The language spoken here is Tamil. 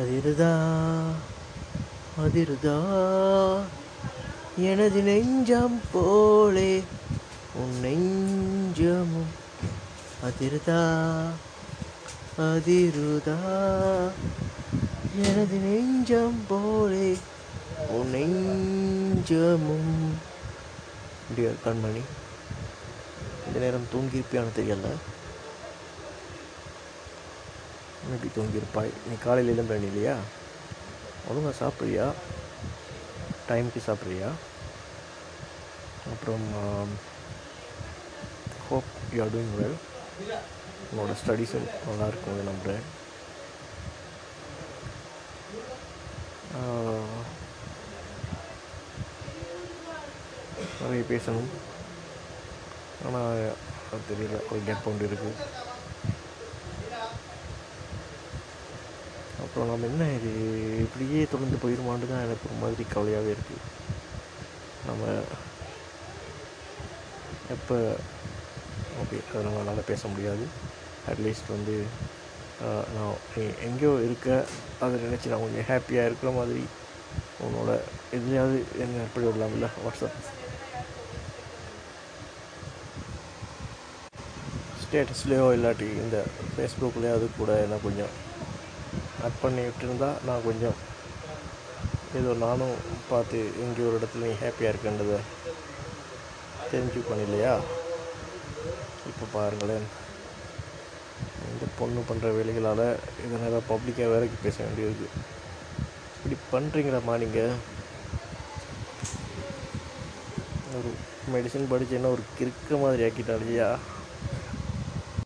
அதிருதா அதிருதா. எனது நெஞ்சம் போலே உன் நெஞ்சமும் அதிருதா அதிருதா. எனது நெஞ்சம் போலே உன் நெஞ்சமும். டியர் கண்மணி இந்த நேரம் தூங்கியிருப்பியான்னு தெரியல. இன்னைக்கு தூங்கியிருப்பாய் நீ காலையில் எழும்புற இல்லையா? ஒழுங்கா சாப்பிட்றியா? டைமுக்கு சாப்பிட்றியா? அப்புறம் hope you are doing well உன்னோட ஸ்டடீஸும் நல்லா இருக்கும் நம்புகிறேன் நிறைய பேசணும். ஆனால் அது தெரியல. ஒரு கேப் ஒன்று இருக்குது அப்புறம் நம்ம என்ன இது? இப்படியே தொடர்ந்து போயிடுமான்னு தான் எனக்கு ஒரு மாதிரி கவலையாகவே இருக்குது நம்ம எப்போ ஓகே அதை நம்மளால் பேச முடியாது. அட்லீஸ்ட் வந்து நான் எங்கேயோ இருக்க அதை நினச்சி நான் கொஞ்சம் ஹாப்பியாக இருக்கிற மாதிரி உன்னோட எதுலையாவது என்ன எப்படி விடலாம்ல வாட்ஸ்அப் ஸ்டேட்டஸ்லேயோ இல்லாட்டி இந்த ஃபேஸ்புக்லேயோ அது கூட என்ன கொஞ்சம் கட் பண்ணி விட்டுருந்தா நான் கொஞ்சம் ஏதோ நானும் பார்த்து இங்கே ஒரு இடத்துல நீ ஹாப்பியாக இருக்கன்றதை தெரிஞ்சுக்கணும் இல்லையா இப்போ பாருங்களேன். இந்த பொண்ணு பண்ணுற வேலைகளால் இதனால் பப்ளிக்காக வேலைக்கு பேச வேண்டியது. இப்படி பண்ணுறீங்களம்மா நீங்கள் ஒரு மெடிசன் படித்து என்ன ஒரு கிறுக்க மாதிரி ஆக்கிட்டாலியா